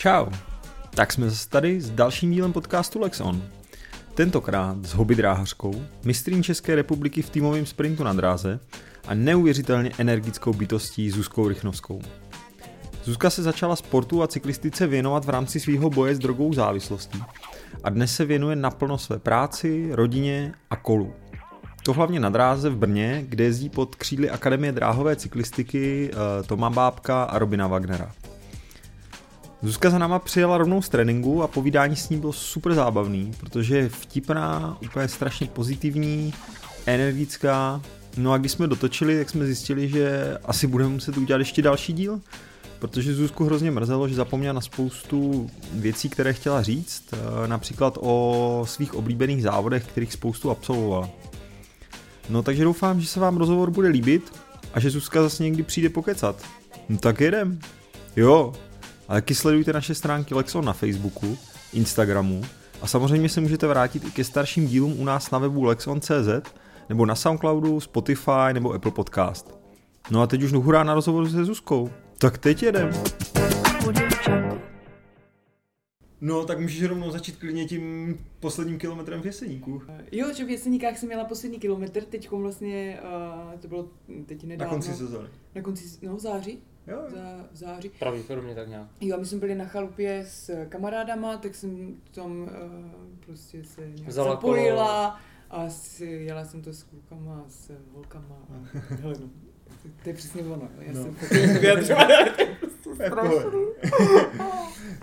Čau. Tak jsme zase tady s dalším dílem podcastu Lexon. Tentokrát s hobby dráhařkou, mistrín České republiky v týmovém sprintu na dráze a neuvěřitelně energickou bytostí Zuzkou Rychnovskou. Zuzka se začala sportu a cyklistice věnovat v rámci svého boje s drogovou závislostí a dnes se věnuje naplno své práci, rodině a kolu. To hlavně na dráze v Brně, kde jezdí pod křídly Akademie dráhové cyklistiky eh, Toma Bábka a Robina Wagnera. Zuzka za náma přijela rovnou z tréninku a povídání s ní bylo super zábavný, protože je vtipná, úplně strašně pozitivní, energická. No a když jsme dotočili, tak jsme zjistili, že asi budeme muset udělat ještě další díl, protože Zuzku hrozně mrzelo, že zapomněla na spoustu věcí, které chtěla říct, eh, například o svých oblíbených závodech, kterých spoustu absolvovala. No takže doufám, že se vám rozhovor bude líbit a že Zuzka zase někdy přijde pokecat. No tak jedem. Jo, a taky sledujte naše stránky Lexon na Facebooku, Instagramu a samozřejmě se můžete vrátit i ke starším dílům u nás na webu lexon.cz nebo na Soundcloudu, Spotify nebo Apple Podcast. No a teď už hurá na rozhovor se Zuzkou. Tak teď jedem. No, tak můžeš rovnou začít klidně tím posledním kilometrem v Jeseníku. Jo, že v Jeseníkách jsem měla poslední kilometr, teď vlastně, uh, to bylo teď nedávno. Na konci sezóny. Na konci, no září. Jo, jo. Za, v září. Pravděpodobně tak nějak. Jo, my jsme byli na chalupě s kamarádama, tak jsem tam uh, prostě se nějak Vzala zapojila a si, jela jsem to s klukama, s holkama a hele no, to je přesně ono, já No. jsem. To pohodě.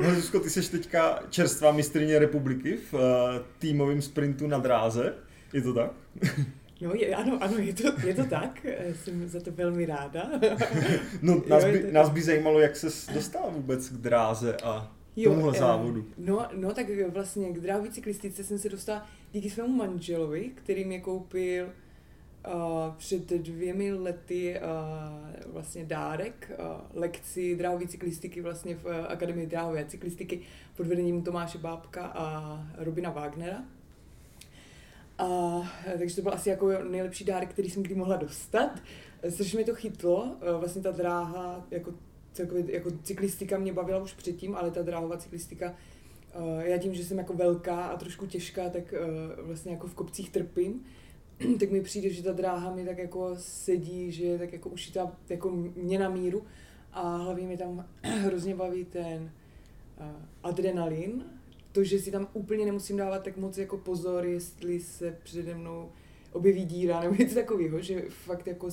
No, Zuzko, ty jsi teďka čerstvá mistrně republiky v uh, týmovém sprintu na dráze. Je to tak? No, je, ano, ano, je to, je to tak, jsem za to velmi ráda. No, nás Jo, by, to- nás by zajímalo, jak se dostala vůbec k dráze a tomuhle eh, závodu. No, no, tak vlastně k dráhové cyklistice jsem se dostala díky svému manželovi, který mě koupil uh, před dvěmi lety uh, vlastně dárek, uh, lekci dráhové cyklistiky vlastně v uh, Akademii dráhové cyklistiky pod vedením Tomáše Bábka a Robina Wagnera. A, takže to byl asi jako nejlepší dárek, který jsem kdy mohla dostat. Strašně mi to chytlo, eh, vlastně ta dráha, jako celkově jako cyklistika mě bavila už předtím, ale ta dráhová cyklistika, eh, já tím, že jsem jako velká a trošku těžká, tak eh, vlastně jako v kopcích trpím, tak mi přijde, že ta dráha mi tak jako sedí, že je tak jako ušitá jako mě na míru. A hlavně mi tam hrozně baví ten adrenalin, to, že si tam úplně nemusím dávat tak moc jako pozor, jestli se přede mnou objeví díra nebo něco takového, že fakt jako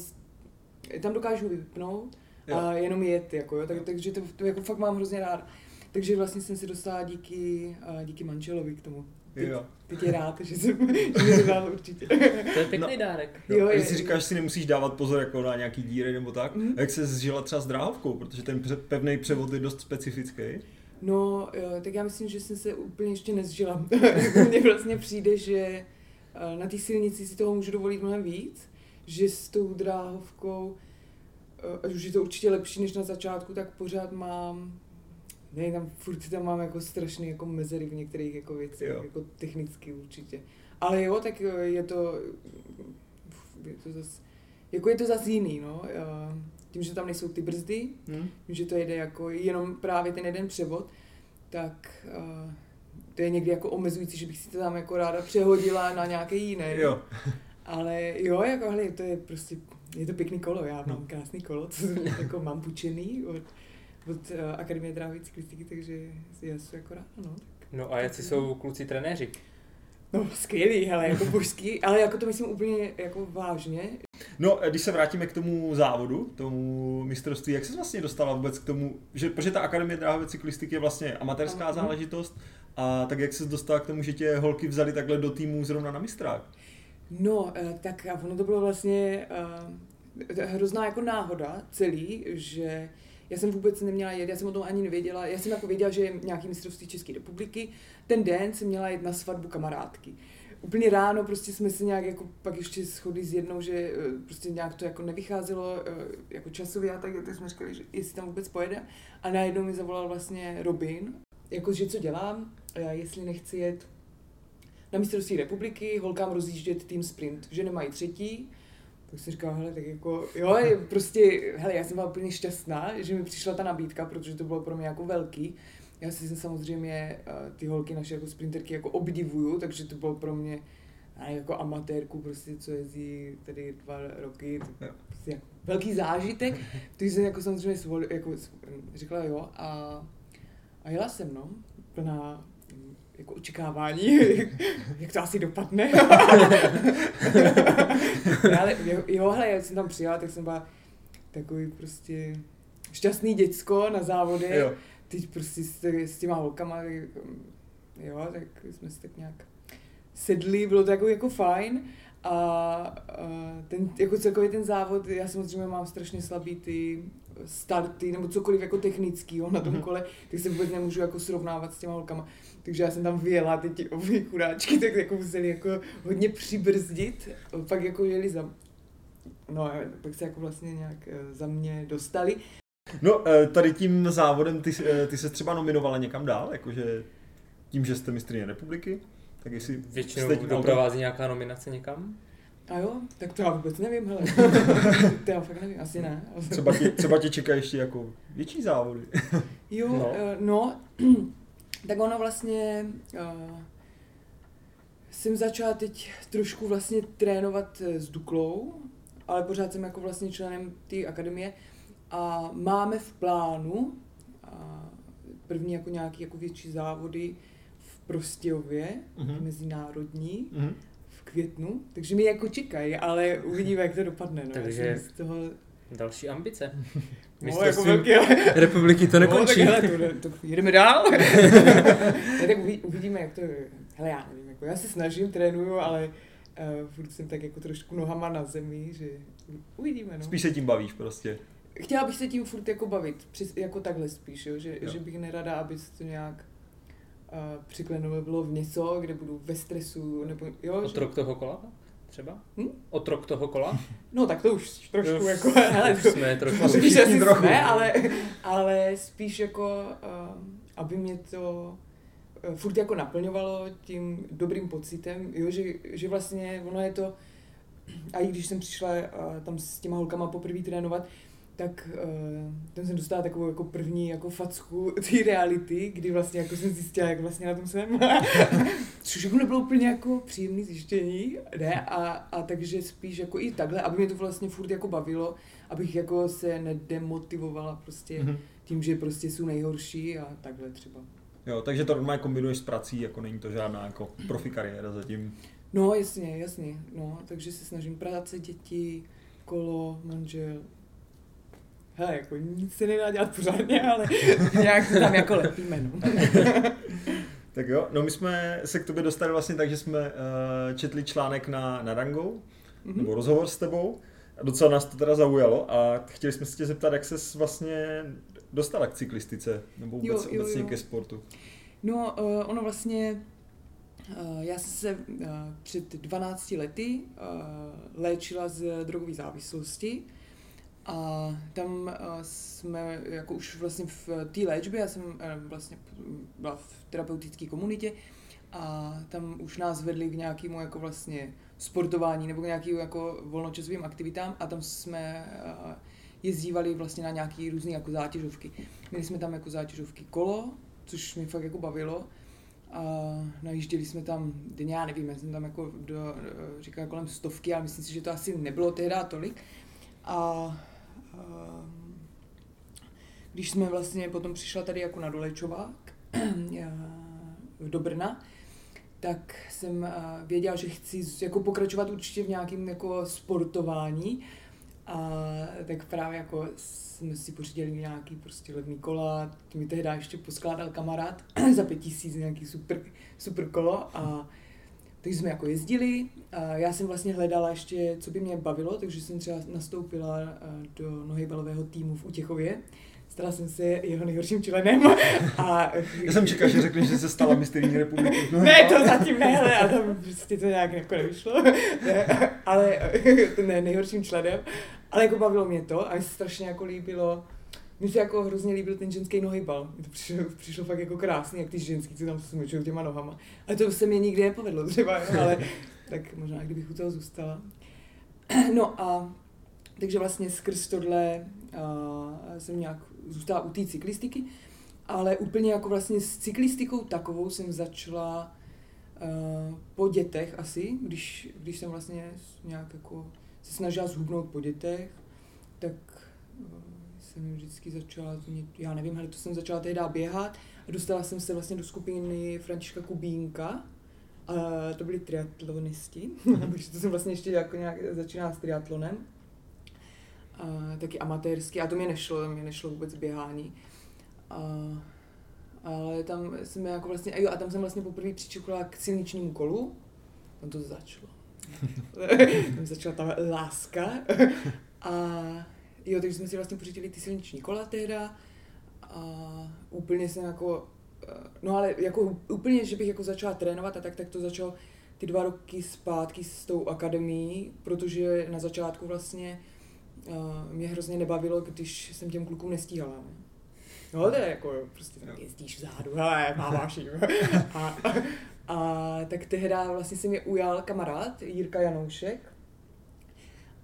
tam dokážu vypnout Jo. a jenom jet, jako, jo, tak, takže to, to, jako fakt mám hrozně rád. Takže vlastně jsem se dostala díky, a díky manželovi k tomu. Teď, Jo. teď je rád, že jsem že to dal určitě. To je pěkný dárek. Jo, Jo, když si říkáš, že si nemusíš dávat pozor jako na nějaký díry nebo tak, Mhm. jak se zžila třeba s dráhovkou, protože ten pevný převod je dost specifický. No, tak já myslím, že jsem se úplně ještě nezžila. Mně vlastně přijde, že eh, na té silnici si toho můžu dovolit mnohem víc, že s tou dráhovkou, eh, ať už je to určitě lepší než na začátku, tak pořád mám, ne, tam furt tam mám jako strašný jako mezery v některých jako věcech, Jo. jako technicky určitě. Ale jo, tak eh, je to, je to zas, jako je to zase jiný, no. Tím, že tam nejsou ty brzdy, Hm? že to jede jako jenom právě ten jeden převod, tak uh, to je někdy jako omezující, že bych si to tam jako ráda přehodila na nějaké jiné. Jo. Ale jo, jako hele, to je prostě, je to pěkný kolo, já No. mám krásný kolo, to jako mám půjčený od, od uh, Akademie dráhové cyklistiky, takže já jsem jako ráda, no. No a jací jsou kluci trenéři? No skvělý, hele, jako božský, ale jako to myslím úplně jako vážně, No, když se vrátíme k tomu závodu, tomu mistrovství, jak se vlastně dostala vůbec k tomu, že, protože ta Akademie dráhové cyklistiky je vlastně amatérská Mhm. záležitost, a tak jak se dostala k tomu, že tě holky vzali takhle do týmu zrovna na mistrák? No, eh, tak ono to bylo vlastně uh, hrozná jako náhoda celý, že já jsem vůbec neměla jet, já jsem o tom ani nevěděla, já jsem jako věděla, že je nějaký mistrovství České republiky, ten den jsem měla jet na svatbu kamarádky. Úplně ráno prostě jsme se nějak jako pak ještě shodli s jednou, že eh, prostě nějak to jako nevycházelo eh, jako časově a tak, tak jsme říkali, že jestli tam vůbec pojede. A najednou mi zavolal vlastně Robin, jako že co dělám, já jestli nechci jet na mistrovství republiky, holkám rozjíždět tým sprint, že nemají třetí, tak jsem říkala, hele, tak jako, jo, je prostě, hele, já jsem byla úplně šťastná, že mi přišla ta nabídka, protože to bylo pro mě jako velký. já si samozřejmě uh, ty holky naše jako sprinterky jako obdivuju, takže to bylo pro mě a jako amatérku, prostě, co jezdí tady dva roky, to prostě jako velký zážitek. Takže jsem jako samozřejmě svol, jako řekla jo a, a jela jsem, no, plná jako očekávání, jak to asi dopadne. ale jo, hele, já jsem tam přijela, tak jsem byla takový prostě šťastný děcko na závody. Jo. Teď prostě s, s těma holkama, jo, tak jsme si tak nějak sedli, bylo to jako, jako fajn. A, a ten, jako celkově ten závod, já samozřejmě mám strašně slabý ty starty, nebo cokoliv jako jo, na tom mhm. kole, tak se vůbec nemůžu jako srovnávat s těma holkama. Takže já jsem tam vyjela, teď ti obě chudáčky, tak jako museli jako hodně přibrzdit, pak jako jeli za, no pak se jako vlastně nějak eh, za mě dostali. No, eh, tady tím závodem ty, eh, ty se třeba nominovala někam dál, jakože tím, že jste mistrně republiky, tak jestli Většinou jste doprovází nějaká nominace někam? A jo, tak to já vůbec nevím, hele. to já fakt nevím, asi ne. třeba, tě, třeba tě čeká ještě jako větší závody. jo, no, no tak ono vlastně... Uh, jsem začala teď trošku vlastně trénovat s Duklou, ale pořád jsem jako vlastně členem té akademie a máme v plánu a první jako nějaký jako větší závody v Prostějově, uh-huh. mezinárodní, uh-huh. v květnu, takže mi jako čekají, ale uvidíme, jak to dopadne. No. Takže z toho... další ambice. No, jako velký, republiky to nekončí. No, tak hele, to, to, jdeme dál. ne, tak uvidíme, jak to, hele já nevím, jako já se snažím, trénuju, ale uh, furt jsem tak jako trošku nohama na zemi, že uvidíme, no. Spíš se tím bavíš prostě chtěla bych se tím furt jako bavit, jako takhle spíš, jo? Že, jo. že bych nerada, aby se to nějak uh, přiklenulo bylo v něco, kde budu ve stresu, nebo jo. Otrok že... toho kola třeba? Hm? Otrok toho kola? No tak to už trošku jako, hele, to, jsme trošku, spíš asi trochu. jsme, ale, ale spíš jako, uh, aby mě to uh, furt jako naplňovalo tím dobrým pocitem, jo, že, že vlastně ono je to, a i když jsem přišla uh, tam s těma holkama poprvé trénovat, tak uh, tam jsem dostala takovou jako první jako facku té reality, kdy vlastně jako jsem zjistila, jak vlastně na tom jsem. Což jako nebylo úplně jako příjemné zjištění, ne? A, a takže spíš jako i takhle, aby mě to vlastně furt jako bavilo, abych jako se nedemotivovala prostě mm-hmm. tím, že prostě jsou nejhorší a takhle třeba. Jo, takže to normálně kombinuješ s prací, jako není to žádná jako profi kariéra zatím. No jasně, jasně, no, takže se snažím práce, děti, kolo, manžel, hele, jako nic se nedá dělat pořádně, ale nějak se tam jako lepíme, no. tak jo, no my jsme se k tobě dostali vlastně tak, že jsme uh, četli článek na, na Rango, mm-hmm. nebo rozhovor s tebou, a docela nás to teda zaujalo a chtěli jsme se tě zeptat, jak ses vlastně dostala k cyklistice, nebo vůbec jo, jo, obecně jo. ke sportu. No, uh, ono vlastně, uh, já jsem se uh, před 12 lety uh, léčila z drogové závislosti, a tam uh, jsme jako už vlastně v té léčbě, já jsem uh, vlastně byla v terapeutické komunitě a tam už nás vedli k nějakému jako vlastně sportování nebo k nějakým jako volnočasovým aktivitám a tam jsme uh, jezdívali vlastně na nějaký různé jako zátěžovky. Měli jsme tam jako zátěžovky kolo, což mě fakt jako bavilo a najížděli jsme tam denně, já nevím, já jsem tam jako do, říkala kolem stovky, ale myslím si, že to asi nebylo tehdy tolik. A když jsme vlastně potom přišla tady jako na dolečovák do Brna, tak jsem eh, věděla, že chci jako pokračovat určitě v nějakém jako sportování. A tak právě jako jsme si pořídili nějaký prostě levný kola, mi tehdy ještě poskládal kamarád za pět tisíc nějaký super, super kolo a takže jsme jako jezdili. A já jsem vlastně hledala ještě, co by mě bavilo, takže jsem třeba nastoupila do nohybalového týmu v Utěchově. Stala jsem se jeho nejhorším členem. A... Já jsem čekal, že řekneš, že se stala mistrovní republiky. No, ne, to zatím ne, ale a tam prostě to nějak jako nevyšlo. ale ne, nejhorším členem. Ale jako bavilo mě to a mi se strašně jako líbilo mně se jako hrozně líbil ten ženský nohybal. Mi to přišlo, přišlo fakt jako krásný, jak ty ženský, co tam smyčují těma nohama. Ale to se mě nikdy nepovedlo třeba, jo, ale tak možná kdybych u toho zůstala. No a takže vlastně skrz tohle uh, jsem nějak zůstala u té cyklistiky Ale úplně jako vlastně s cyklistikou takovou jsem začala uh, po dětech asi, když, když jsem vlastně nějak jako se snažila zhubnout po dětech, tak uh, jsem vždycky začala, já nevím, ale to jsem začala tehdy běhat a dostala jsem se vlastně do skupiny Františka Kubínka, a to byli triatlonisti, takže to jsem vlastně ještě jako nějak začínala s triatlonem. A, taky amatérsky, a to mě nešlo, mě nešlo vůbec běhání. A, ale tam jsem jako vlastně, a jo, a tam jsem vlastně poprvé přičukla k silničnímu kolu, tam to začalo. tam začala ta láska. a jo, takže jsme si vlastně pořídili ty silniční kola tehda a úplně jsem jako no ale jako úplně, že bych jako začala trénovat a tak, tak to začalo ty dva roky zpátky s tou akademií, protože na začátku vlastně uh, mě hrozně nebavilo, když jsem těm klukům nestíhala. Ne? No to je jako, prostě tam jezdíš vzadu, hele, máváš jim. a, a, tak tehdy vlastně se mě ujal kamarád Jirka Janoušek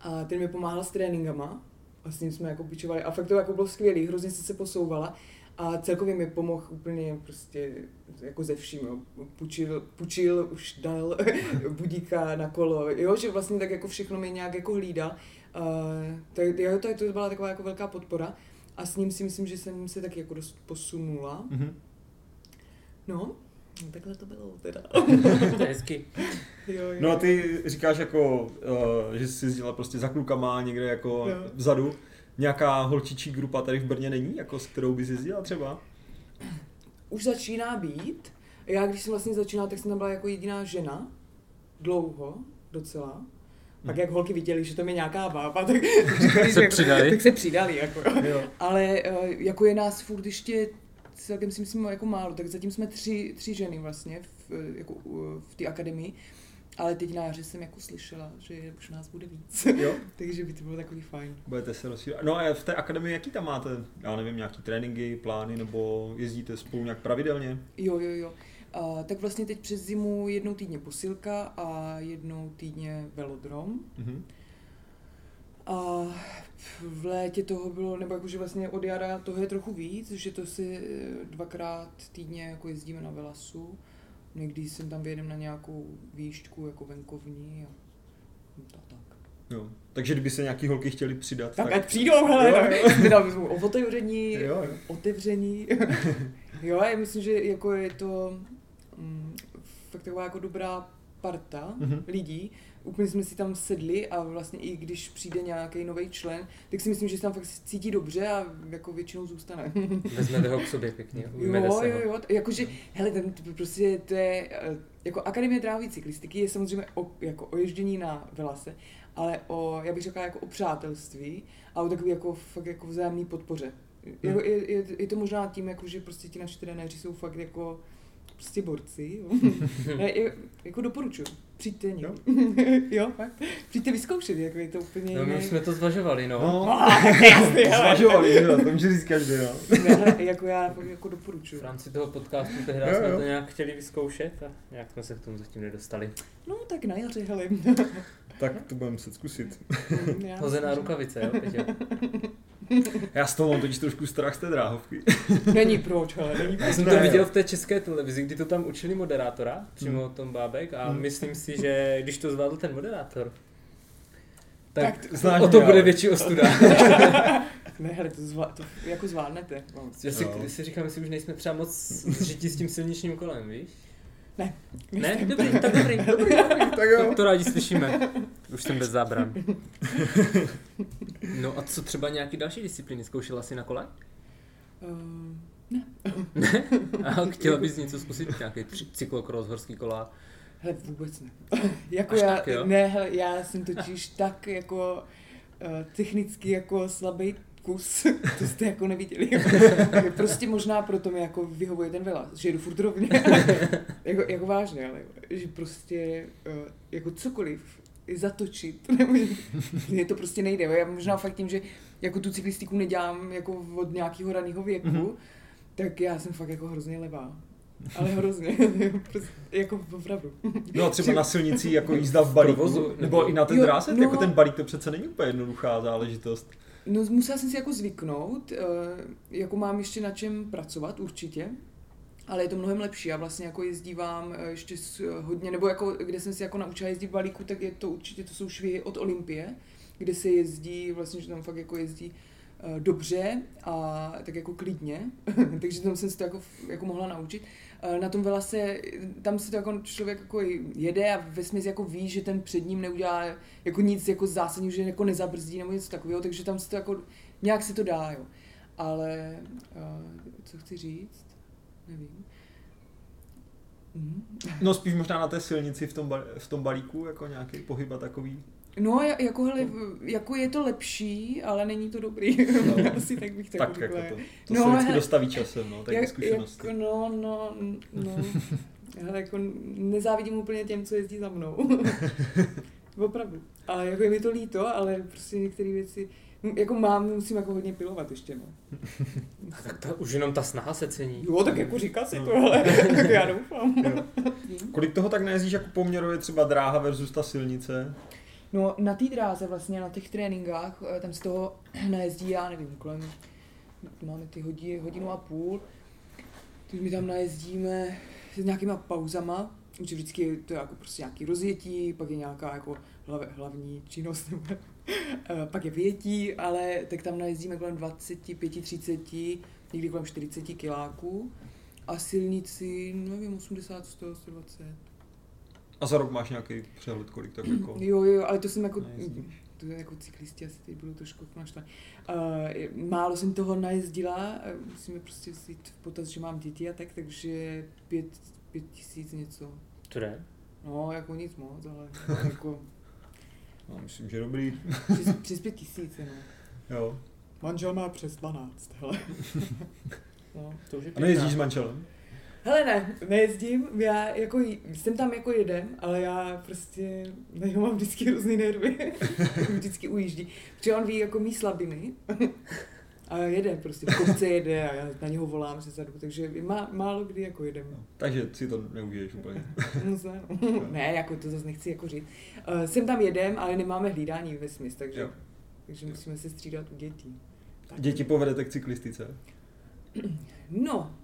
a ten mi pomáhal s tréninkama a s ním jsme jako pičovali a fakt to jako bylo skvělý, hrozně se se posouvala a celkově mi pomohl úplně prostě jako ze vším, jo. Pučil, pučil, už dal budíka na kolo, jo, že vlastně tak jako všechno mi nějak jako hlídal. Uh, tak, jo, to, to byla taková jako velká podpora a s ním si myslím, že jsem se taky jako dost posunula. Mm-hmm. No, takhle to bylo teda. to je hezky. Jo, jo. No a ty říkáš jako, uh, že jsi jezdila prostě za klukama někde jako jo. vzadu nějaká holčičí grupa tady v Brně není, jako s kterou bys jezdila třeba? Už začíná být. Já když jsem vlastně začínala, tak jsem tam byla jako jediná žena. Dlouho, docela. Pak jak holky viděli, že to je nějaká bába, tak, se jako, přidali. tak se přidali. Jako. Jo. Ale uh, jako je nás furt ještě celkem si myslím jako málo, tak zatím jsme tři, tři ženy vlastně v, jako, v té akademii ale teď na jaře jsem jako slyšela, že už nás bude víc. Jo? Takže by to bylo takový fajn. Budete se rozšířit. No a v té akademii jaký tam máte, já nevím, nějaký tréninky, plány, nebo jezdíte spolu nějak pravidelně? Jo, jo, jo. A, tak vlastně teď přes zimu jednou týdně posilka a jednou týdně velodrom. Mm-hmm. A v létě toho bylo, nebo jakože vlastně od jara toho je trochu víc, že to si eh, dvakrát týdně jako jezdíme na Velasu. Někdy jsem tam vyjedem na nějakou výšku jako venkovní a tak. tak. Jo. Takže kdyby se nějaký holky chtěli přidat. Tak, tak... ať přijdou, hele, jo, jo. o otevření, jo, jo. otevření. jo, já myslím, že jako je to mm, fakt taková jako dobrá parta mm-hmm. lidí, úplně jsme si tam sedli a vlastně i když přijde nějaký nový člen, tak si myslím, že se tam fakt cítí dobře a jako většinou zůstane. Vezmete ho k sobě pěkně, jo, jo, jo, jakože, hele, ten prostě to je, eh, jako Akademie dráví cyklistiky je samozřejmě o, jako o ježdění na velase, ale o, já bych řekla jako o přátelství a o takový jako fakt jako vzájemný podpoře. Hmm. Je, je, je, je, to možná tím, jako, že prostě ti naši trenéři jsou fakt jako prostě borci. Jo. ne, jako doporučuji. Přijďte jo. jo, fakt. Přijďte vyzkoušet, jako je to úplně No, my jsme to zvažovali, no. no jasný, zvažovali, jo, to může říct každý, no. ne, jako já jako doporučuji. V rámci toho podcastu tehdy jsme jo. to nějak chtěli vyzkoušet a nějak jsme se k tomu zatím nedostali. No, tak na jaře, hele. tak to budeme muset zkusit. Hozená rukavice, jo, teď jo. Já z toho mám totiž trošku strach z té dráhovky. Není proč, ale není proč. Já jsem to viděl v té české televizi, kdy to tam učili moderátora, přímo hmm. Tom Bábek, a hmm. myslím si, že když to zvládl ten moderátor, tak, tak znáš o to bude větší ostuda. ne, hele, to, zvla, to jako zvládnete. Já si, si říkám, jestli už nejsme třeba moc zžití s tím silničním kolem, víš? Ne. Ne? Dobrý, tak dobrý, dobrý, dobrý. tak jo. To, to rádi slyšíme. Už jsem bez zábran. No a co třeba nějaký další disciplíny? Zkoušela jsi na kole? Uh, ne. ne? A chtěla bys něco zkusit? Nějaký cyklokros, horský kola? Hele, vůbec ne. jako Až já, tak, jo? ne, hele, já jsem totiž tak jako uh, technicky jako slabý kus, to jste jako neviděli. prostě možná proto mi jako vyhovuje ten vela, že jdu furt rovně. jako, jako vážně, ale že prostě uh, jako cokoliv zatočit, nebo je to prostě nejde. Já možná fakt tím, že jako tu cyklistiku nedělám jako od nějakého raného věku, mm-hmm. tak já jsem fakt jako hrozně levá. Ale hrozně, prostě, jako opravdu. No a třeba na silnici jako jízda v balíku, nebo i na dráse, jako no. jako ten balík to přece není úplně jednoduchá záležitost. No musela jsem si jako zvyknout, jako mám ještě na čem pracovat určitě, ale je to mnohem lepší. Já vlastně jako jezdívám ještě hodně, nebo jako kde jsem si jako naučila jezdit v balíku, tak je to určitě, to jsou švy od Olympie, kde se jezdí, vlastně, že tam fakt jako jezdí Eh, dobře a tak jako klidně, takže tam jsem se to jako, jako mohla naučit. Eh, na tom vela se, tam se to jako člověk jako jede a ve smyslu jako ví, že ten před ním neudělá jako nic jako zásadního, že jako nezabrzdí nebo něco takového, takže tam se to jako, nějak se to dá, jo. Ale, uh, co chci říct? Nevím. Mm. No spíš možná na té silnici v tom, v tom balíku, jako nějaký pohyb a takový. No, jako, hele, jako je to lepší, ale není to dobrý. No. Asi tak bych tak, tak jako to, to no, se vždycky dostaví časem, no, tak jak, zkušenosti. Jako, no, no, no. hele, jako nezávidím úplně těm, co jezdí za mnou. Opravdu. A jako je mi to líto, ale prostě některé věci, jako mám, musím jako hodně pilovat ještě, no. tak to už jenom ta snaha se cení. Jo, tak jako říká si to, ale já doufám. Kolik toho tak nejezdíš jako poměrově třeba dráha versus ta silnice? No na té dráze vlastně, na těch tréninkách, eh, tam z toho najezdí, já nevím, kolem, máme ty hodiny, hodinu a půl, teď my tam najezdíme s nějakýma pauzama, už vždycky to je jako prostě nějaký rozjetí, pak je nějaká jako hlav, hlavní činnost, eh, pak je vyjetí, ale tak tam najezdíme kolem 25, 30, někdy kolem 40 kiláků a silnici, nevím, 80, 100, 120. A za rok máš nějaký přehled, kolik tak jako... Jo, jo, ale to jsem jako... To je jako cyklisti asi teď budou trošku naštvaní. Uh, málo jsem toho najezdila, musíme prostě si v potaz, že mám děti a tak, takže pět, pět tisíc něco. To jde? No, jako nic moc, ale jako... No, myslím, že dobrý. přes, přes pět tisíc, no. Jo. Manžel má přes 12, hele. no, to už je a nejezdíš s manželem? Hele ne, nejezdím, já jako, jsem tam jako jeden, ale já prostě, na něho mám vždycky hrozný nervy, vždycky ujíždí, protože on ví jako mý slabiny a jede prostě, v kopce jede a já na něho volám se zadu, takže má, málo kdy jako jedem. No, takže si to neužiješ úplně. no, no. ne, jako to zase nechci jako říct. Uh, jsem tam jedem, ale nemáme hlídání ve smysl, takže, jo. takže jo. musíme se střídat u dětí. Tak. Děti povedete k cyklistice? No,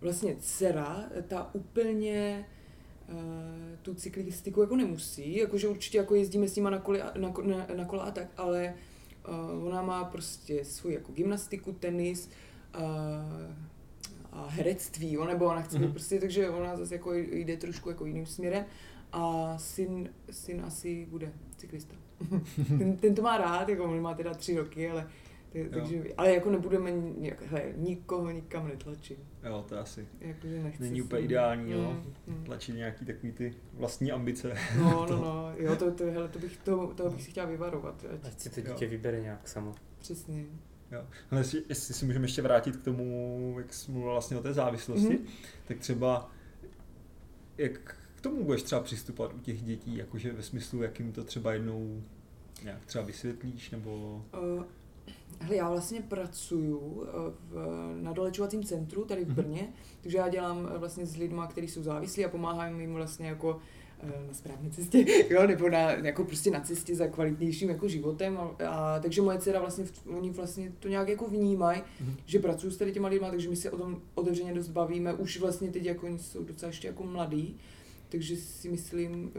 vlastně dcera, ta úplně uh, tu cyklistiku jako nemusí, jakože určitě jako jezdíme s nima na, kole, na, na, na kola a tak, ale uh, ona má prostě svou jako gymnastiku, tenis uh, a herectví, jo, nebo ona chce mm-hmm. prostě, takže ona zase jako jde trošku jako jiným směrem a syn, syn asi bude cyklista. ten, ten to má rád, jako on má teda tři roky, ale takže, ale jako nebudeme nějak, hele, nikoho nikam netlačit. Jo, to asi Jakože nechci není úplně ideální, jo, mm, mm. tlačit nějaký takový ty vlastní ambice. No, no, no, jo, to, to, hele, to bych, to, to bych si chtěla vyvarovat. Ať, ať si to dítě jo. vybere nějak samo. Přesně. Jo. Ale jestli, jestli si můžeme ještě vrátit k tomu, jak jsi mluvil vlastně o té závislosti, mm-hmm. tak třeba jak k tomu budeš třeba přistupovat u těch dětí, jakože ve smyslu, jak jim to třeba jednou nějak třeba vysvětlíš, nebo... Uh, Hele, já vlastně pracuju eh, v, na dolečovacím centru tady v mhm. Brně, mm-hmm. takže já dělám eh, vlastně s lidmi, kteří jsou závislí a pomáhám jim vlastně jako eh, na správné cestě, jo, nebo na, jako prostě na cestě za kvalitnějším jako životem. A, a takže moje dcera vlastně, oni vlastně to nějak jako vnímají, mm-hmm. že pracuji s tady těma lidma, takže my se o tom otevřeně dost bavíme. Už vlastně teď jako oni jsou docela ještě jako mladí, takže si myslím,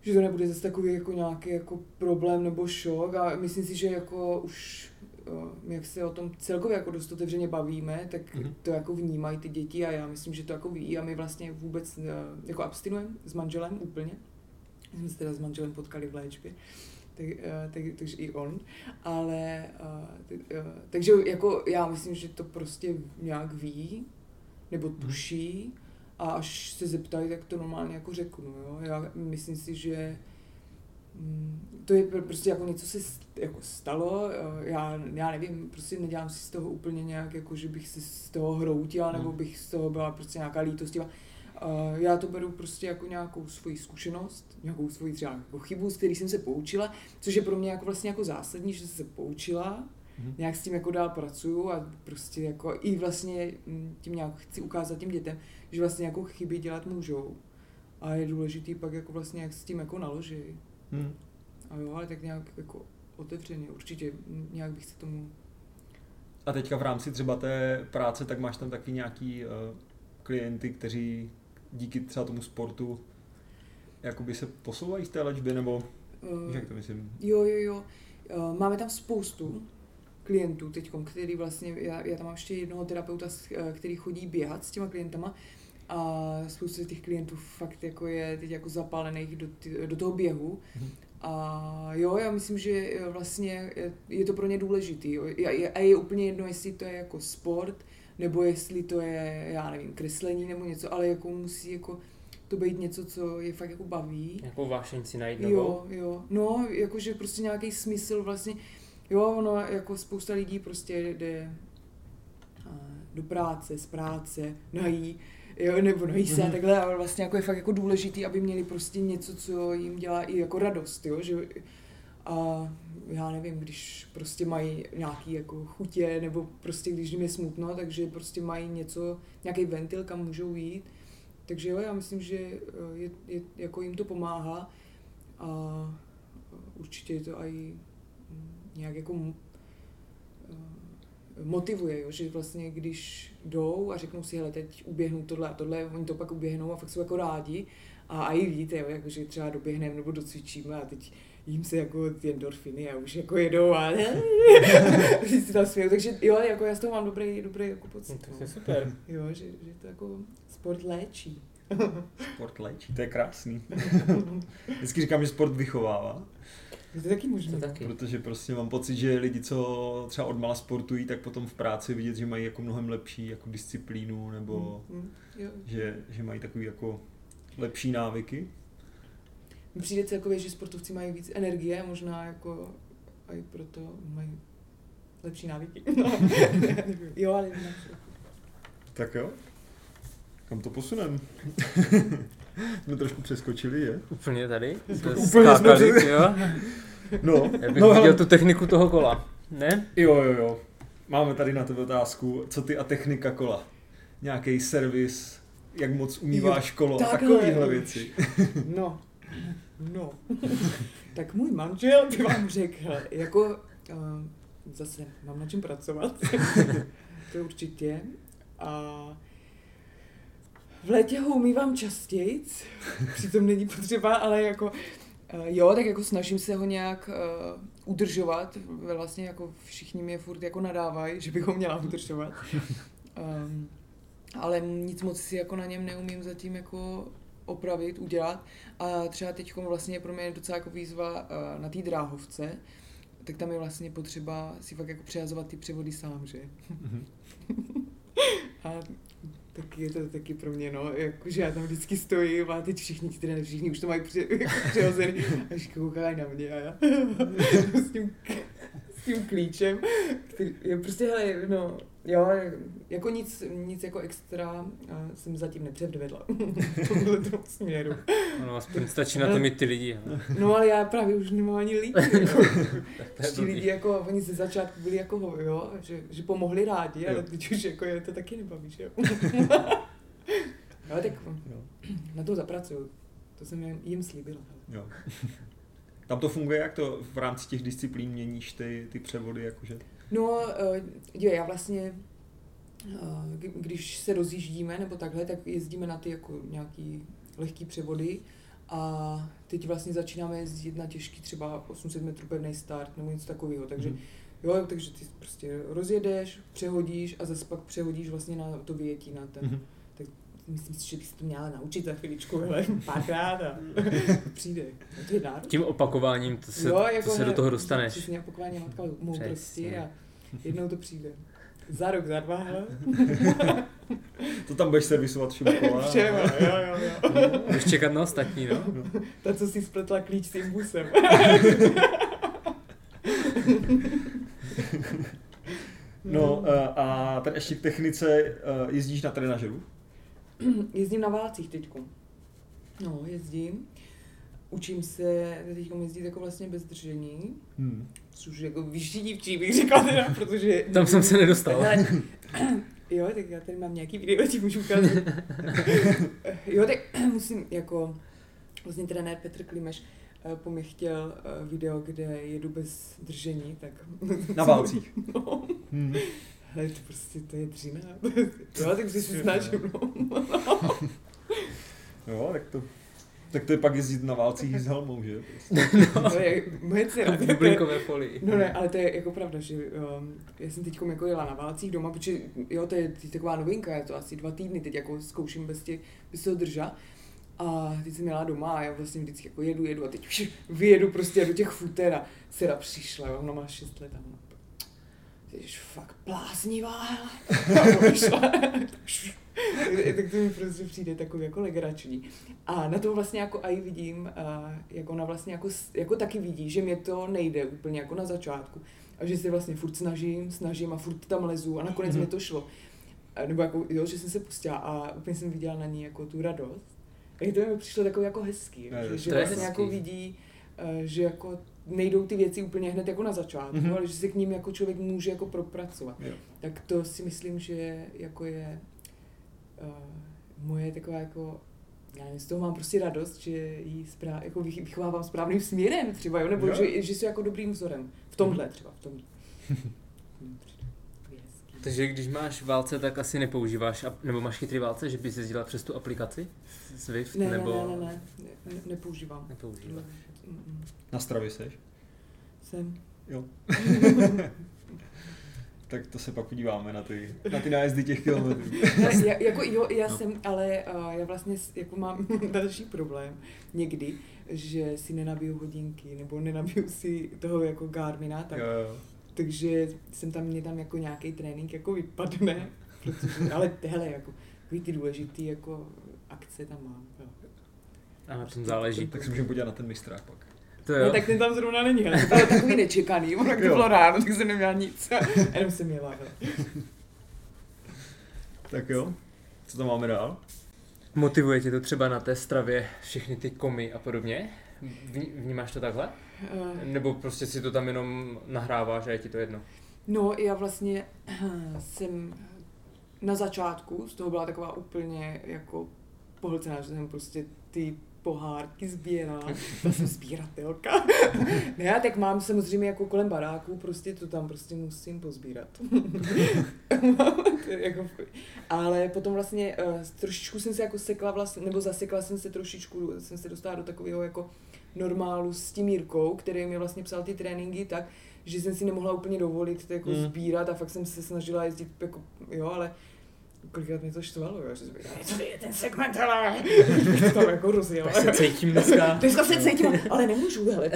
že to nebude zase takový jako nějaký jako problém nebo šok a myslím si, že jako už my jak se o tom celkově jako dost otevřeně bavíme, tak mm-hmm. to jako vnímají ty děti a já myslím, že to jako ví a my vlastně vůbec e, jako abstinujeme s manželem úplně. My jsme se teda s manželem potkali v léčbě, tak, e, tak, takže i on, ale tak, takže jako já myslím, že to prostě nějak ví, nebo mhm. tuší, a až se zeptají, tak to normálně jako řeknu. Jo? Já myslím si, že mm, to je prostě jako něco se jako stalo, já, já nevím, prostě nedělám si z toho úplně nějak, jako že bych se z toho hroutila, nebo hmm. bych z toho byla prostě nějaká lítostivá. Já to beru prostě jako nějakou svoji zkušenost, nějakou svoji třeba jako chybu, z který jsem se poučila, což je pro mě jako vlastně jako zásadní, že jsem se poučila, mm-hmm. nějak s tím jako dál pracuju a prostě jako i vlastně mm, tím nějak chci ukázat těm dětem, že vlastně jako chyby dělat můžou. A je důležitý pak jako vlastně jak s tím jako naloží. Hmm. a jo, ale tak nějak jako otevřeně, určitě nějak bych se tomu... A teďka v rámci třeba té práce, tak máš tam taky nějaký uh, klienty, kteří díky třeba tomu sportu jakoby se posouvají z té léčby, nebo uh, jak to myslím? Jo, jo, jo. Uh, máme tam spoustu klientů teď, který vlastně, já, já tam mám ještě jednoho terapeuta, který chodí běhat s těma klientama a spousta těch klientů fakt jako je teď jako zapálených do, do toho běhu. Mm-hmm. A jo, já myslím, že vlastně je to pro ně důležitý. A je úplně jedno, jestli to je jako sport, nebo jestli to je, já nevím, kreslení nebo něco, ale jako musí jako to být něco, co je fakt jako baví. Jako vášeň si najít? Jo, jo. No, jakože prostě nějaký smysl vlastně. Jo, ono jako spousta lidí prostě jde do práce, z práce, nají, jo, nebo nají se mm-hmm. takhle, ale vlastně jako je fakt jako důležitý, aby měli prostě něco, co jim dělá i jako radost, jo, že a já nevím, když prostě mají nějaký jako chutě, nebo prostě když jim je smutno, takže prostě mají něco, nějaký ventil, kam můžou jít. Takže jo, já myslím, že eh, je, je, jako jim to pomáhá a určitě je to i nějak jako eh, motivuje, jo, že vlastně když jdou a řeknou si, hele, teď uběhnu tohle a tohle, oni to pak uběhnou a fakt jsou jako rádi a, a i víte, jo, jako, že třeba doběhneme nebo docvičíme a teď jim se jako ty endorfiny a už jako jedou a si tam smějou, takže jo, jako já z toho mám dobrý, dobrý jako pocit. No, to je no. super. Jo, že, že to jako sport léčí. sport léčí, to je krásný. Vždycky říkám, že sport vychovává. Je to taky možné. To taky. Protože prostě mám pocit, že lidi, co třeba odmala sportují, tak potom v práci vidět, že mají jako mnohem lepší jako disciplínu, nebo mm, mm, jo. Že, že mají takový jako lepší návyky. Mně přijde celkově, že sportovci mají víc energie, možná jako a i proto mají lepší návyky. No. jo, ale Tak jo. Kam to posuneme? jsme trošku přeskočili, je? Úplně tady? To Úplně skákali, jsme jo? No, Já bych no, viděl ale... tu techniku toho kola, ne? Jo, jo, jo. Máme tady na tebe otázku, co ty a technika kola? Nějaký servis, jak moc umýváš kolo a takovéhle věci. no, no. tak můj manžel by vám řekl, jako uh, zase mám na čem pracovat, to určitě. A v létě ho umývám častěji, přitom není potřeba, ale jako uh, jo, tak jako snažím se ho nějak uh, udržovat. Vlastně jako všichni mě furt jako nadávají, že bych ho měla udržovat. Um, ale nic moc si jako na něm neumím zatím jako opravit, udělat. A třeba teď vlastně je pro mě docela jako výzva uh, na té dráhovce, tak tam je vlastně potřeba si fakt jako přehazovat ty převody sám, že? Mhm. a tak je to taky pro mě, no, jakože já tam vždycky stojím a teď všichni ti trenéři, všichni už to mají pře, jako přihozený a všichni koukají na mě a já s tím, s tím klíčem, který je prostě, hele, no, jo, jako nic, nic jako extra jsem zatím nepředvedla v tom směru. No, aspoň stačí na to mít ty lidi. Ale. No ale já právě už nemám ani lidi. Jako, ti lidi jako, oni ze začátku byli jako, jo, že, že pomohli rádi, ale teď už jako je to taky nebaví, že jo. ale tak jo. na to zapracuju. To jsem jim slíbila. Jo. Tam to funguje, jak to v rámci těch disciplín měníš ty, ty převody, jakože? No, uh, jo, já vlastně, uh, když se rozjíždíme nebo takhle, tak jezdíme na ty jako nějaký lehký převody a teď vlastně začínáme jezdit na těžký třeba 800 metrů pevný start nebo něco takového, takže mm. Jo, takže ty prostě rozjedeš, přehodíš a zase pak přehodíš vlastně na to vyjetí, na ten, mm. Myslím si, že bys to měla naučit za chviličku, ale párkrát a přijde. No to je náročné. Tím opakováním to se, jo, jako to se ne, do toho dostaneš. Přesně opakování matka moudrosti a jednou to přijde. Za rok, za dva, To tam budeš servisovat všem kola. Všem, jo, jo, jo. Budeš čekat na ostatní, no? Ta, co si spletla klíč s tím busem. No eh, a tady ještě k technice eh, jezdíš na trenažeru? Jezdím na válcích teďko. No, jezdím. Učím se teď jezdit jako vlastně bez držení, hmm. což jako vyšší dívčí bych řekla teda, protože... Tam jsem se nedostal. jo, tak já tady mám nějaký video, ti můžu ukázat. jo, tak musím jako vlastně trenér Petr Klimeš po mě chtěl video, kde jedu bez držení, tak... Na válcích. no. Hmm. Ale to prostě, to je dřina. jo, tak si snažím, no. jo, tak to tak to je pak jezdit na válcích s helmou, že? Prostě. No, je, moje dcera. V bublinkové folii. No ne, ale to je jako pravda, že um, já jsem teď jako jela na válcích doma, protože jo, to je teď taková novinka, je to asi dva týdny, teď jako zkouším bez, tě, bez toho drža. A teď jsem jela doma a já vlastně vždycky jako jedu, jedu a teď už vyjedu prostě do těch futer a dcera přišla, jo, ona má 6 let a ona jsi fakt bláznivá. tak to mi prostě přijde takový jako legrační. A na to vlastně jako aj vidím, jak ona vlastně jako, jako taky vidí, že mě to nejde úplně jako na začátku. A že se vlastně furt snažím, snažím a furt tam lezu a nakonec mm-hmm. mi to šlo. Nebo jako, jo, že jsem se pustila a úplně jsem viděla na ní jako tu radost. A to mi přišlo takový jako hezký, ne, že, že vlastně hezký. jako vidí, že jako nejdou ty věci úplně hned jako na začátku, mm-hmm. ale že se k ním jako člověk může jako propracovat. Jo. Tak to si myslím, že jako je uh, moje taková jako já nevím, z toho mám prostě radost, že ji správ, jako vychovávám správným směrem třeba, jo? nebo jo. Že, že jsi jako dobrým vzorem. V tomhle mm. třeba, v tomhle. Takže když máš válce, tak asi nepoužíváš, nebo máš chytrý válce, že bys jezdila přes tu aplikaci Swift? Ne, nebo... ne, ne, ne, ne, ne nepoužívám. Nepoužíváš. Na stravě seš? Jsem. Jo. tak to se pak podíváme na ty, na ty nájezdy těch kilometrů. já, jako jo, já no. jsem, ale uh, já vlastně jako mám další problém někdy, že si nenabiju hodinky, nebo nenabiju si toho jako Garmina, tak, jo, jo. Takže jsem tam, mě tam jako nějaký trénink jako vypadne, protože, ale hele, jako ty důležitý jako akce tam mám. Jo. A na tom záleží. Tak se můžeme podívat na ten mistrák pak. To jo. No, tak ten tam zrovna není, ale to bylo takový nečekaný, ono to bylo ráno, tak jsem neměla nic. Jenom jsem měla. tak jo, co tam máme dál? Motivuje tě to třeba na té stravě všechny ty komy a podobně? Vnímáš to takhle? Uh, Nebo prostě si to tam jenom nahráváš a je ti to jedno? No, já vlastně jsem na začátku z toho byla taková úplně jako pohlcená, že jsem prostě ty pohárky sbírala. Já jsem sbíratelka. ne, já tak mám samozřejmě jako kolem baráků, prostě to tam prostě musím pozbírat. jako, ale potom vlastně uh, trošičku jsem se jako sekla vlastně, nebo zasekla jsem se trošičku, jsem se dostala do takového jako normálu s tím Jirkou, který mi vlastně psal ty tréninky tak, že jsem si nemohla úplně dovolit to jako mm. sbírat a fakt jsem se snažila jezdit jako, jo, ale kolikrát mě to štvalo, jo, že jsem to je ten segment, ale to jako rozjel. Tak se cítím dneska. Dneska se cítím, ale nemůžu, hele,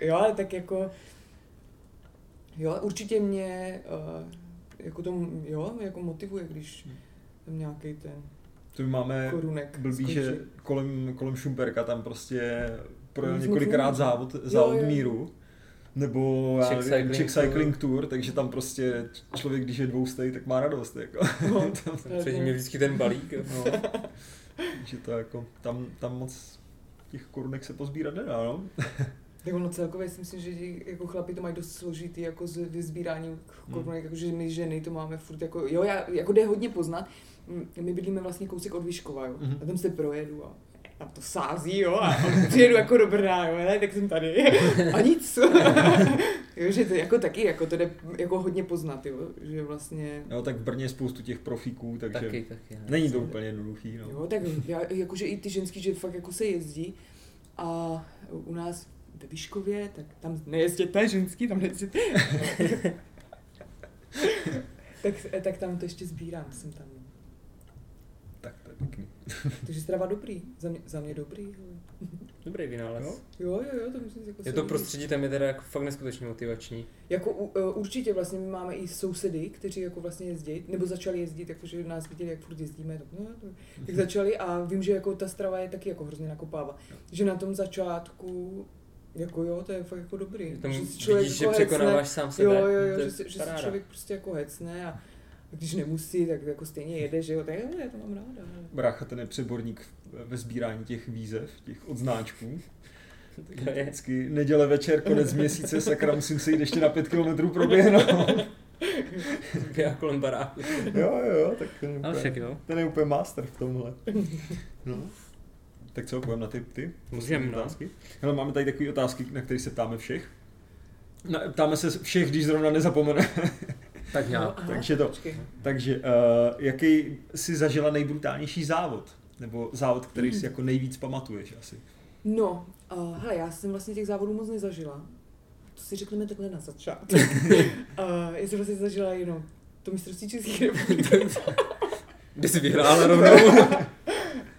jo, ale tak jako, jo, určitě mě, uh, jako to, jo, jako motivuje, když tam nějaký ten to my máme korunek blbý, skočí. že kolem, kolem Šumperka tam prostě projel několikrát závod, závod jo, jo. míru nebo Czech, Cycling, Czech Cycling Tour. Tour, takže tam prostě člověk, když je dvoustej, tak má radost. Jako. No, Před ním je vždycky ten balík. No. takže to jako, tam, tam moc těch korunek se pozbírat nedá, no. Tak ono celkově si myslím, že jako chlapi to mají dost složitý jako s vyzbíráním korunek, hmm. jakože my ženy to máme furt jako, jo, já, jako jde hodně poznat, my bydlíme vlastně kousek od Výškova, jo, mm-hmm. a tam se projedu a a to sází, jo, a přijedu jako do Brna, jo, ne, tak jsem tady. A nic. jo, že to jako taky, jako to jde jako hodně poznat, jo, že vlastně... Jo, tak v Brně je spoustu těch profíků, takže taky, taky, ne, není to úplně jednoduchý, no. Jo, tak já, jakože i ty ženský, že fakt jako se jezdí a u nás ve Výškově, tak tam nejezděte ženský, tam nejezděte. tak, tak tam to ještě sbírám, jsem tam. Tak to je pěkný. Takže strava dobrý, za mě, za mě dobrý. Dobrý vynález. Jo, jo, jo, jo to myslím jako Je to prostředí tam je teda jako fakt neskutečně motivační. Jako uh, určitě vlastně my máme i sousedy, kteří jako vlastně jezdí, nebo začali jezdit, jakože nás viděli, jak furt jezdíme, tak, no, tak, tak začali a vím, že jako ta strava je taky jako hrozně nakopává. Že na tom začátku jako jo, to je fakt jako dobrý. Tam že člověk vidíš, jako že překonáváš sám sebe. Jo, jo, jo, že, že, že se člověk prostě jako hecne a když nemusí, tak jako stejně jede, že jo, tak jo, já to mám ráda. Brácha ten je přeborník ve sbírání těch výzev, těch odznáčků. Vždycky neděle večer, konec měsíce, sakra, musím se jít ještě na pět kilometrů proběhnout. Já kolem baráku. Jo, jo, tak ten je, úplně, jo. ten je úplně master v tomhle. No. Tak co, půjdeme na ty, ty Můžeme, no. otázky? Hele, máme tady takové otázky, na které se ptáme všech. Na, ptáme se všech, když zrovna nezapomene. Tak nějak. No, takže to. Takže, uh, jaký si zažila nejbrutálnější závod? Nebo závod, který si jako nejvíc pamatuješ asi? No, uh, hele, já jsem vlastně těch závodů moc nezažila. To si řekneme takhle na začátku. uh, já jsem vlastně zažila jenom to mistrovství Českých republiky. Kde jsi vyhrála rovnou.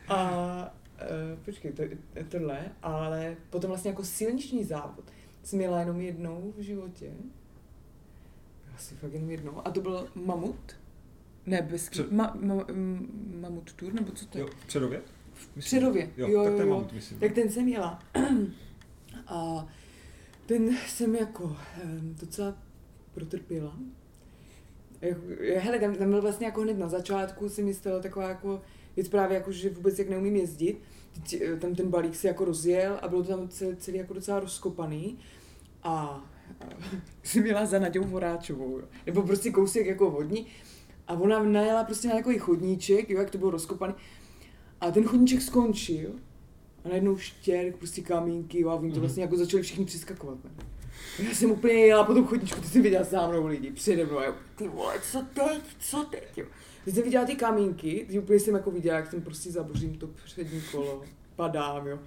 a uh, počkej, to, tohle, ale potom vlastně jako silniční závod jsem měla jenom jednou v životě. Asi fakt jenom jednou. A to byl mamut. Ne, bez Před... ma, ma, mamut tour, nebo co to je? Jo, v Předově? V Předově, jo, jo, tak jo, ten jo. mamut, myslím. Tak ten jsem jela. A ten jsem jako docela protrpěla. Hele, tam, tam byl vlastně jako hned na začátku, si myslela taková jako věc právě jako, že vůbec jak neumím jezdit. Teď, eh, tam ten balík se jako rozjel a bylo to tam celý, celý jako docela rozkopaný. A jsem měla za Nadějou Voráčovou, jo. nebo prostě kousek jako vodní. A ona najela prostě na takový chodníček, jo, jak to bylo rozkopaný. A ten chodníček skončil a najednou štěrk, prostě kamínky, jo, a oni to vlastně jako začali všichni přeskakovat. Ne? Já jsem úplně jela po tom chodníčku, ty jsem viděla za mnou lidi přede mnou, jo, ty vole, co teď, co teď, jo. Když jsem viděla ty kamínky, ty úplně jsem jako viděla, jak jsem prostě zabořím to přední kolo, padám, jo.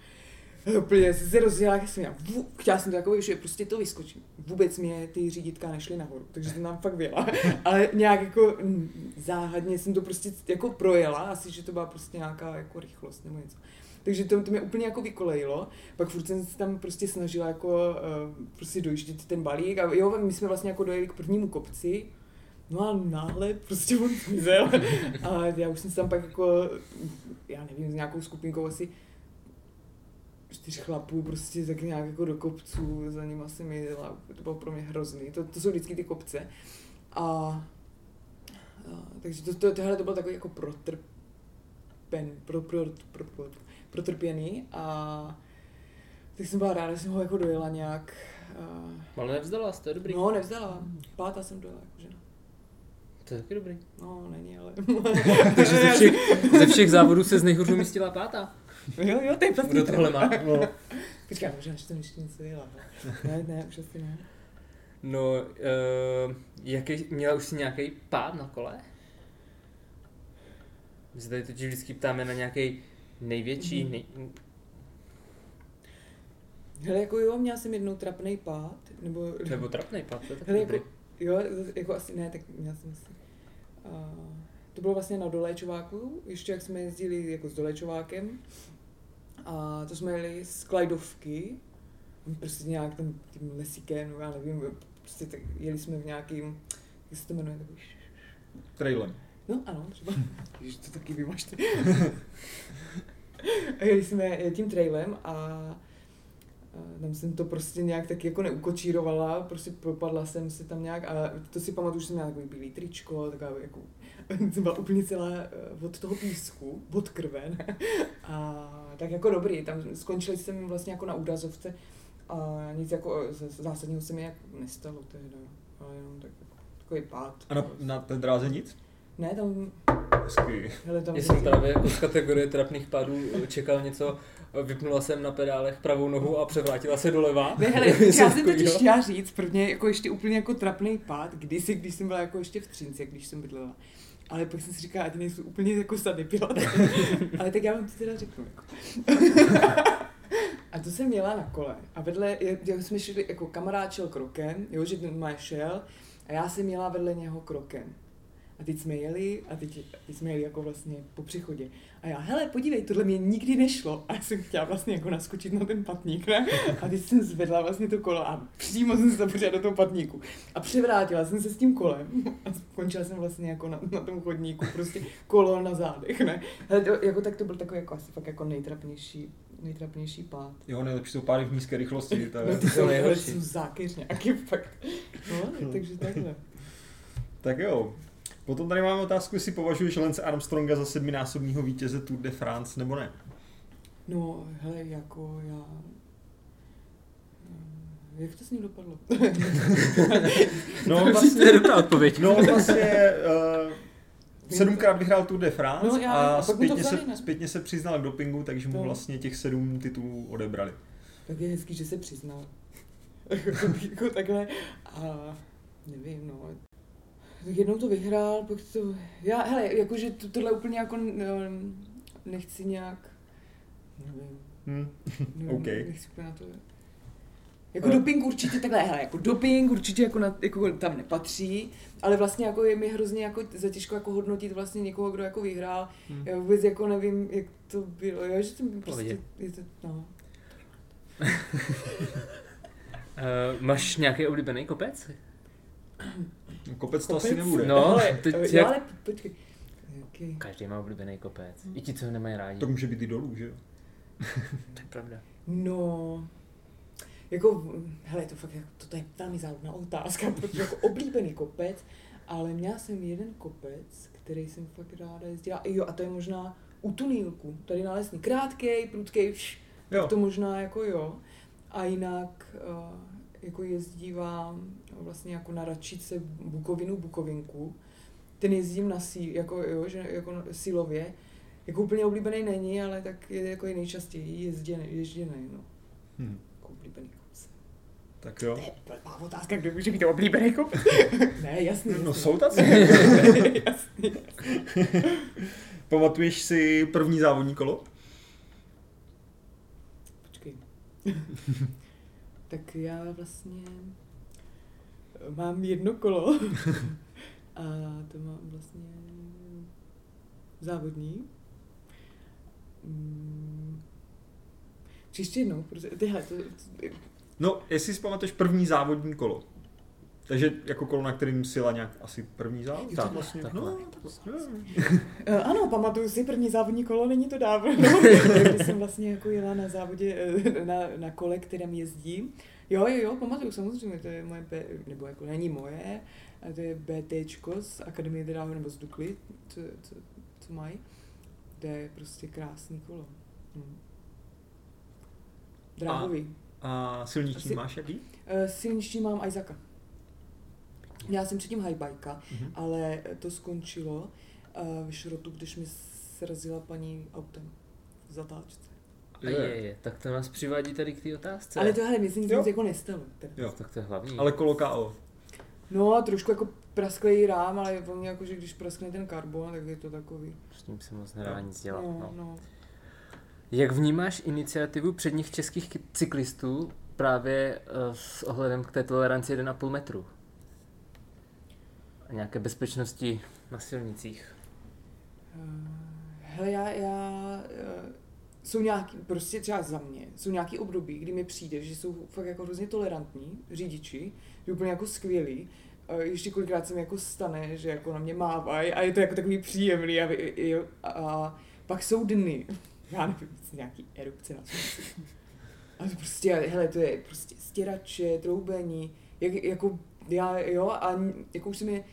Úplně jsem se rozjela, jsem já, chtěla jsem to jako, že prostě to vyskočím. Vůbec mě ty říditka nešly nahoru, takže jsem tam fakt vyjela. Ale nějak jako záhadně jsem to prostě jako projela, asi, že to byla prostě nějaká jako rychlost nebo něco. Takže to, to mě úplně jako vykolejilo. Pak furt jsem se tam prostě snažila jako uh, prostě dojíždět ten balík a jo, my jsme vlastně jako dojeli k prvnímu kopci, No a náhle prostě on zmizel. A já už jsem se tam pak jako, já nevím, s nějakou skupinkou asi čtyř chlapů prostě tak nějak jako do kopců, za nima jsem jela, to bylo pro mě hrozný, to, to jsou vždycky ty kopce. A, a takže to, to, tohle to bylo takový jako protrpen, pro, pro, pro, pro, protrpěný a tak jsem byla ráda, že jsem ho jako dojela nějak. A... Ale nevzdala, to je dobrý. No, nevzdala. Pátá jsem dojela jako žena. To je taky dobrý. No, není, ale... Takže ze všech, ze všech závodů se z nejhůř umístila pátá. Jo, jo, to je Kdo tohle má? No. Počkej, možná, že to ještě něco dělá. Ne, ne, už asi ne. No, uh, jaký, měla už si nějaký pád na kole? My se tady totiž vždycky ptáme na nějaký největší, mm. nej... Hele, jako jo, měla jsem jednou trapný pád, nebo... Nebo trapný pád, to je Hele, jako, jo, jako asi ne, tak měla jsem asi... Uh, to bylo vlastně na doléčováku, ještě jak jsme jezdili jako s doléčovákem. A to jsme jeli z Klajdovky, prostě nějak tam tím lesíkem, já nevím, prostě tak jeli jsme v nějakým, jak se to jmenuje, takový... Trailem. No ano, třeba. Ježiš, to taky vymažte. a jeli jsme tím trailem a tam jsem to prostě nějak tak jako neukočírovala, prostě propadla jsem se tam nějak a to si pamatuju, že jsem měla takový bílý tričko, taková jako, jsem byla úplně celá eh, od toho písku, od krve, ne? a tak jako dobrý, tam skončili jsem vlastně jako na úrazovce a nic jako zásadního se mi jako nestalo tehdy, ale jenom tak, takový pád. A na, na té dráze nic? Ne, tam... Hezky. Hele, tam Já jsem právě jako z kategorie trapných pádů čekal něco, vypnula jsem na pedálech pravou nohu a převrátila se doleva. Ne, hele, já jsem totiž chtěla říct, prvně jako ještě úplně jako trapný pád, kdysi, když jsem byla jako ještě v Třinci, když jsem bydlela. Ale pak jsem si říkala, ať nejsou úplně jako sady pilot. Ale tak já vám to teda řeknu. Jako. a to jsem měla na kole. A vedle, jak jsme šli, jako kamarád šel krokem, jo, že ten má šel, a já jsem měla vedle něho krokem. A teď jsme jeli a teď, teď jsme jeli jako vlastně po přechodě. A já, hele, podívej, tohle mě nikdy nešlo. A já jsem chtěla vlastně jako naskočit na ten patník, ne? A teď jsem zvedla vlastně to kolo a přímo jsem se zapořila do toho patníku. A převrátila jsem se s tím kolem a skončila jsem vlastně jako na, na tom chodníku, prostě kolo na zádech, ne? Hele, to, jako tak to byl takový jako asi fakt jako nejtrapnější nejtrapnější pád. Jo, nejlepší jsou pády v nízké rychlosti. To je no, ty jsou nejhorší. jsou zákeř nějaký fakt. No, no, takže takhle. Tak jo, Potom tady máme otázku, jestli považuješ Lance Armstronga za sedminásobního vítěze Tour de France nebo ne? No, hele, jako já... Jak to s ním dopadlo? no, vlastně, to je dobrá odpověď. No, vlastně... Uh, sedmkrát vyhrál Tour de France no, já, a, a zpětně, vzali, se, zpětně se přiznal k dopingu, takže mu no. vlastně těch sedm titulů odebrali. Tak je hezký, že se přiznal. jako takhle. A nevím, no. Tak jednou to vyhrál, pak to... Já, hele, jakože to, tohle úplně jako nechci nějak... Nevím. Hmm. nevím okay. Nechci úplně na to... Jako no. doping určitě takhle, hele, jako doping určitě jako, na, jako tam nepatří, ale vlastně jako je mi hrozně jako zatěžko jako hodnotit vlastně někoho, kdo jako vyhrál. Hmm. Já vůbec jako nevím, jak to bylo, jo, že to prostě, je to, no. Uh, máš nějaký oblíbený kopec? Kopec to kopec? asi nebude. No, ale, teď ale, jak... ale počkej. Okay. Každý má oblíbený kopec. I ti, co nemají rádi. To může být i dolů, že jo? to je pravda. No, jako, hele, to fakt, jako, to je velmi záhodná otázka, protože jako oblíbený kopec, ale měla jsem jeden kopec, který jsem fakt ráda jezdila. Jo, a to je možná u Tunílku, tady na lesní. Krátkej, prudkej, vš, jo. to možná jako jo. A jinak uh, jako jezdívám vlastně jako na Račice Bukovinu, Bukovinku. Ten jezdím na sí, jako, jo, že, jako silově. Jako úplně oblíbený není, ale tak je jako je nejčastěji jezděný, ježděný, no. Hmm. Jako oblíbený kopce. Tak jo. To je blbá otázka, kdo může být oblíbený kopce. ne, jasný. No jsou tací. jasný. Pamatuješ si první závodní kolo? Tak já vlastně mám jedno kolo a to mám vlastně závodní. Mm. Příště jednou, protože tyhle, to, to, No, jestli si pamatuješ první závodní kolo. Takže jako kolo, na kterým jela nějak asi první závod? Tak, vlastně. Tak, no, tak, uh, ano, pamatuju si první závodní kolo, není to dávno. Když jsem vlastně jako jela na závodě, eh, na, na kole, kterém jezdím. Jo, jo, jo, pamatuju samozřejmě, to je moje, B, nebo jako není moje, a to je BTčko z Akademie Dráhu nebo z Dukly, co, co, co mají. To je prostě krásný kolo. Hm. Dráhový. A, a silniční máš jaký? Uh, silniční mám Isaaca. Já jsem předtím highbajka, mm-hmm. ale to skončilo uh, v šrotu, když mi srazila paní autem v zatáčce. Je, je, je, tak to nás přivádí tady k té otázce. Ale to hele, myslím, že nic jako nestalo. Tak. Jo, tak to je hlavní. Ale kolo KO. No, trošku jako prasklý rám, ale je mě jako, že když praskne ten karbon, tak je to takový. S tím se moc nedá nic dělat. No, no. No. Jak vnímáš iniciativu předních českých cyklistů právě uh, s ohledem k té toleranci 1,5 metru? A nějaké bezpečnosti na silnicích? Hele, já, já uh, jsou nějaký, prostě třeba za mě, jsou nějaký období, kdy mi přijde, že jsou fakt jako hrozně tolerantní řidiči, že úplně jako skvělí, ještě kolikrát se mi jako stane, že jako na mě mávají a je to jako takový příjemný a, a, a pak jsou dny, já nevím, nějaký erupce na A to prostě, hele, to je prostě stěrače, troubení, jak, jako já, jo, a jako už se mi,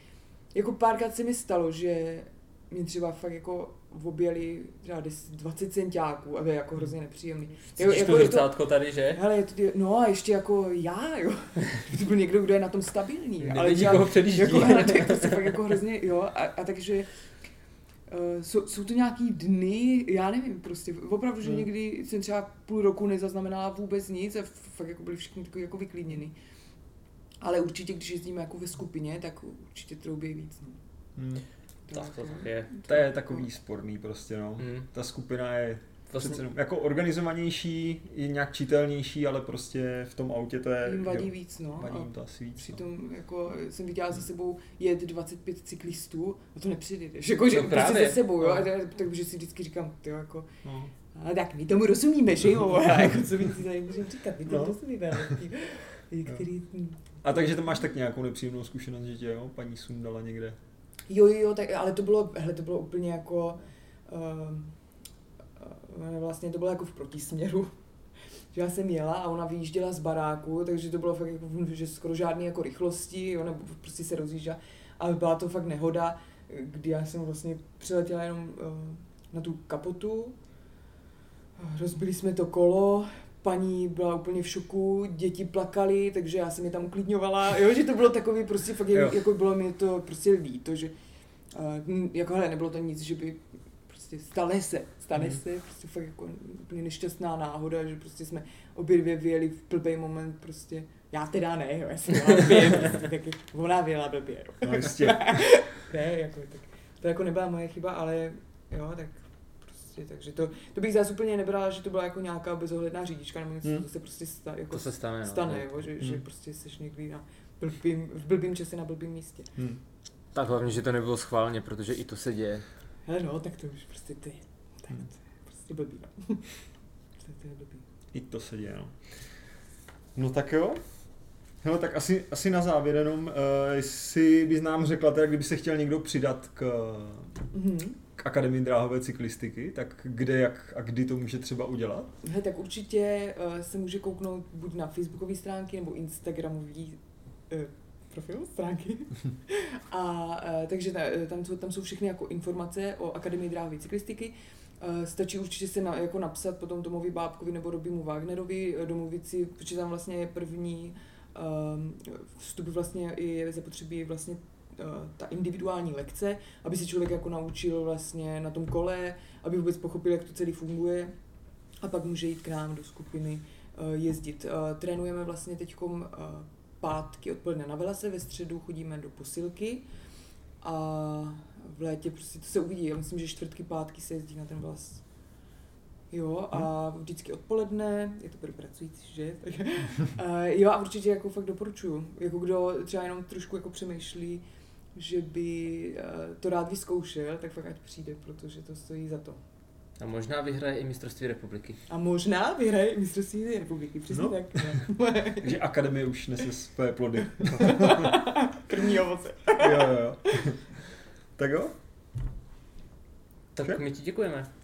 jako párkrát se mi stalo, že mě třeba fakt jako objeli třeba 20 centiáků a to je jako hrozně nepříjemný. Jako, jako je to, tady, že? Hele, je to, no a ještě jako já, jo. to byl někdo, kdo je na tom stabilní. Ne, ale nikoho předjíždí. Jako, hele, to je prostě fakt jako hrozně, jo. A, a takže Uh, jsou, jsou to nějaký dny, já nevím, prostě opravdu, že hmm. někdy jsem třeba půl roku nezaznamenala vůbec nic a fakt jako byli všichni takový jako vyklidněni. Ale určitě, když jezdíme jako ve skupině, tak určitě troubí víc. No. Hmm. Tak to je. To je takový sporný prostě, no. Hmm. Ta skupina je vlastně... přece jako organizovanější, je nějak čitelnější, ale prostě v tom autě to je... Jim vadí jo, víc, no. Vadí jim to asi víc, Přitom, no. jako, jsem viděla za sebou jet 25 cyklistů a to nepřijdeš. Jako, že no, prostě za sebou, jo. No. Takže si vždycky říkám, ty jako, no. A tak my tomu rozumíme, že jo? A jako co víc tady můžeme říkat, my tomu no. rozumíme. Který... A takže to máš tak nějakou nepříjemnou zkušenost, že tě jo, paní sundala někde Jo, jo, tak, ale to bylo, hele, to bylo úplně jako, uh, vlastně to bylo jako v protisměru. Že já jsem jela a ona vyjížděla z baráku, takže to bylo fakt jako, že skoro žádné jako rychlosti, jo, nebo prostě se rozjížděla. Ale byla to fakt nehoda, kdy já jsem vlastně přiletěla jenom uh, na tu kapotu, rozbili jsme to kolo, paní byla úplně v šoku, děti plakali, takže já jsem je tam uklidňovala, jo, že to bylo takový prostě fakt, jo. jako bylo mi to prostě líto, že Uh, jako hele, nebylo to nic, že by prostě stane se, stane mm. se, prostě fakt jako úplně nešťastná náhoda, že prostě jsme obě dvě vyjeli v blbý moment prostě, já teda ne, jo, já jsem měla blbě, prostě, tak ona vyjela blbě, no. jistě. ne, jako, tak, to jako nebyla moje chyba, ale jo, tak prostě, takže to, to bych zase úplně nebrala, že to byla jako nějaká bezohledná řidička, nebo něco, hmm. to se prostě sta, jako to se stane, stane no, jo, že, hmm. že prostě jsi někdy na blbým, v blbým čase na blbým místě. Hmm. Tak hlavně, že to nebylo schválně, protože i to se děje. Hele no, tak to už prostě ty, tak hmm. to je prostě blbý, no. to je blbý. I to se děje, no. No tak jo, No, tak asi, asi na závěr jenom, uh, jestli bys nám řekla, teda, kdyby se chtěl někdo přidat k, mm-hmm. Akademii dráhové cyklistiky, tak kde, jak a kdy to může třeba udělat? He, tak určitě uh, se může kouknout buď na facebookové stránky nebo instagramový uh, profil, stránky. a uh, takže ta, tam, jsou, tam jsou všechny jako informace o Akademii dráhové cyklistiky. Uh, stačí určitě se na, jako napsat potom Tomovi Bábkovi nebo Robimu Wagnerovi, domluvit si, protože tam vlastně je první Ehm, vstup vlastně je zapotřebí vlastně eh, ta individuální lekce, aby se člověk jako naučil vlastně na tom kole, aby vůbec pochopil, jak to celý funguje a pak může jít k nám do skupiny eh, jezdit. Eh, trénujeme vlastně teď pátky odpoledne na velase, ve středu chodíme do posilky a v létě prostě to se uvidí. Já myslím, že čtvrtky, pátky se jezdí na ten vlas Jo, a hm. vždycky odpoledne, je to pro pracující, že? Tak, uh, jo, a určitě jako fakt doporučuju. Jako kdo třeba jenom trošku jako přemýšlí, že by uh, to rád vyzkoušel, tak fakt ať přijde, protože to stojí za to. A možná vyhraje i mistrovství republiky. A možná vyhraje i mistrovství republiky, přesně no. tak. Takže akademie už nese své plody. První ovoce. jo, jo, jo. Tak jo? Tak my ti děkujeme.